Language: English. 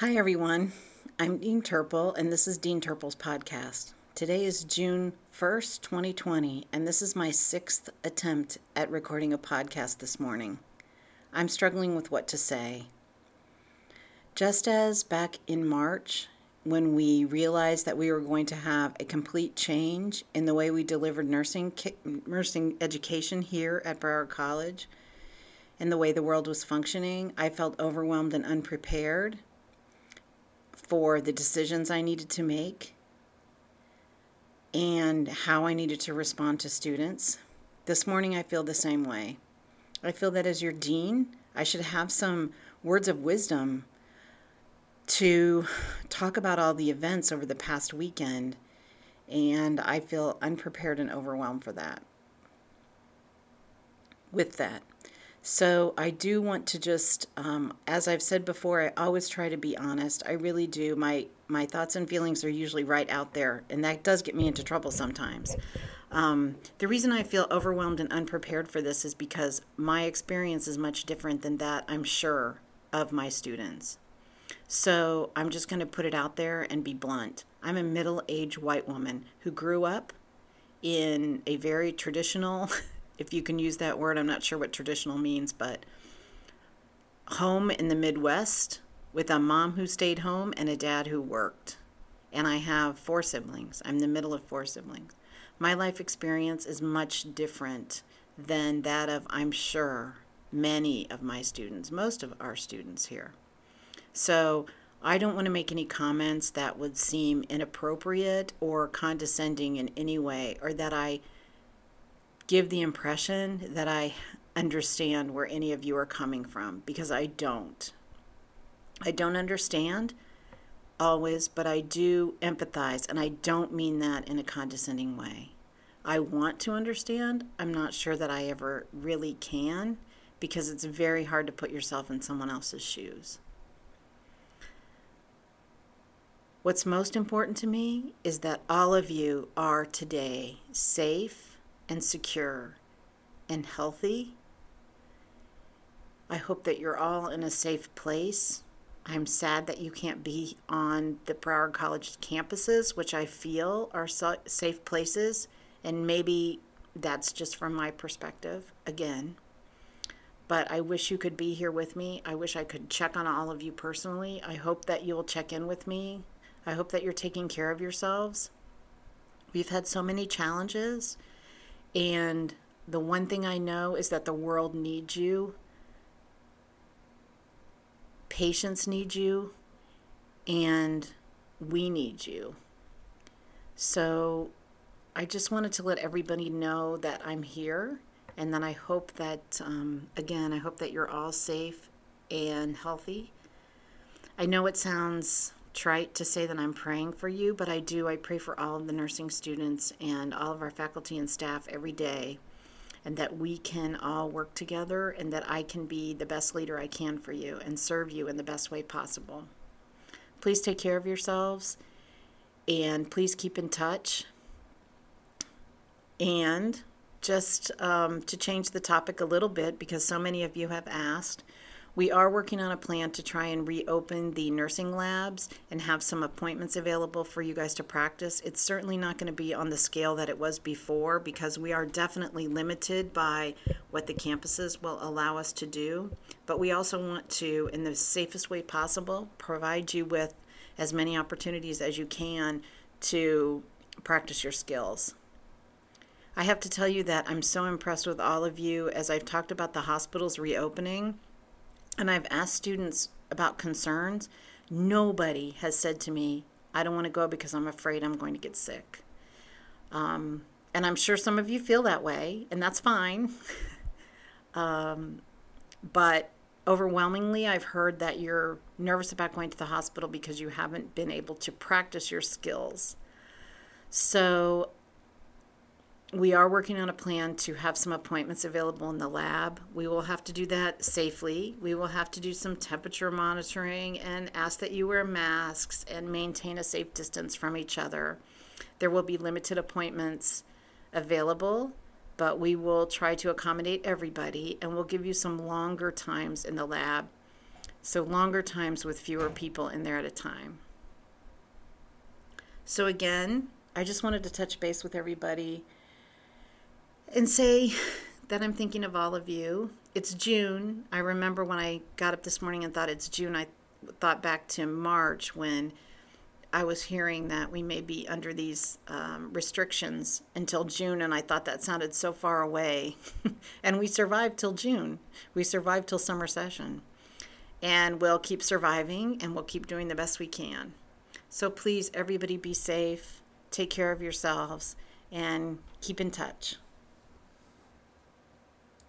Hi, everyone. I'm Dean Turple, and this is Dean Turple's podcast. Today is June 1st, 2020, and this is my sixth attempt at recording a podcast this morning. I'm struggling with what to say. Just as back in March, when we realized that we were going to have a complete change in the way we delivered nursing nursing education here at Broward College and the way the world was functioning, I felt overwhelmed and unprepared for the decisions I needed to make and how I needed to respond to students. This morning, I feel the same way. I feel that as your dean, I should have some words of wisdom to talk about all the events over the past weekend, and I feel unprepared and overwhelmed for that. With that, so I do want to just, um, as I've said before, I always try to be honest. I really do. My my thoughts and feelings are usually right out there, and that does get me into trouble sometimes. Um, the reason I feel overwhelmed and unprepared for this is because my experience is much different than that. I'm sure of my students. So I'm just going to put it out there and be blunt. I'm a middle-aged white woman who grew up in a very traditional if you can use that word. I'm not sure what traditional means, but home in the Midwest with a mom who stayed home and a dad who worked. And I have four siblings. I'm the middle of four siblings. My life experience is much different than that of, I'm sure, many of my students, most of our students here. So I don't want to make any comments that would seem inappropriate or condescending in any way, or that I give the impression that I understand where any of you are coming from because I don't. I don't understand always, but I do empathize, and I don't mean that in a condescending way. I want to understand. I'm not sure that I ever really can because it's very hard to put yourself in someone else's shoes. What's most important to me is that all of you are today safe and secure and healthy. I hope that you're all in a safe place. I'm sad that you can't be on the Broward College campuses, which I feel are safe places, and maybe that's just from my perspective again. But I wish you could be here with me. I wish I could check on all of you personally. I hope that you'll check in with me. I hope that you're taking care of yourselves. We've had so many challenges and the one thing I know is that the world needs you, patients need you, and we need you. So I just wanted to let everybody know that I'm here. And then I hope that, um, again, I hope that you're all safe and healthy. I know it sounds trite to say that I'm praying for you, but I do. I pray for all of the nursing students and all of our faculty and staff every day, and that we can all work together and that I can be the best leader I can for you and serve you in the best way possible. Please take care of yourselves and please keep in touch. And just um, to change the topic a little bit, because so many of you have asked, we are working on a plan to try and reopen the nursing labs and have some appointments available for you guys to practice. It's certainly not going to be on the scale that it was before because we are definitely limited by what the campuses will allow us to do. But we also want to, in the safest way possible, provide you with as many opportunities as you can to practice your skills. I have to tell you that I'm so impressed with all of you as I've talked about the hospitals reopening and I've asked students about concerns, nobody has said to me, I don't want to go because I'm afraid I'm going to get sick. Um, and I'm sure some of you feel that way, and that's fine. um, but overwhelmingly, I've heard that you're nervous about going to the hospital because you haven't been able to practice your skills. So we are working on a plan to have some appointments available in the lab. We will have to do that safely. We will have to do some temperature monitoring and ask that you wear masks and maintain a safe distance from each other. There will be limited appointments available, but we will try to accommodate everybody and we'll give you some longer times in the lab So, longer times with fewer people in there at a time. So, again, I just wanted to touch base with everybody and say that I'm thinking of all of you. It's June. I remember when I got up this morning and thought it's June, I thought back to March when I was hearing that we may be under these um, restrictions until June, and I thought that sounded so far away. and we survived till June. We survived till summer session. And we'll keep surviving and we'll keep doing the best we can. So please, everybody, be safe, take care of yourselves, and keep in touch.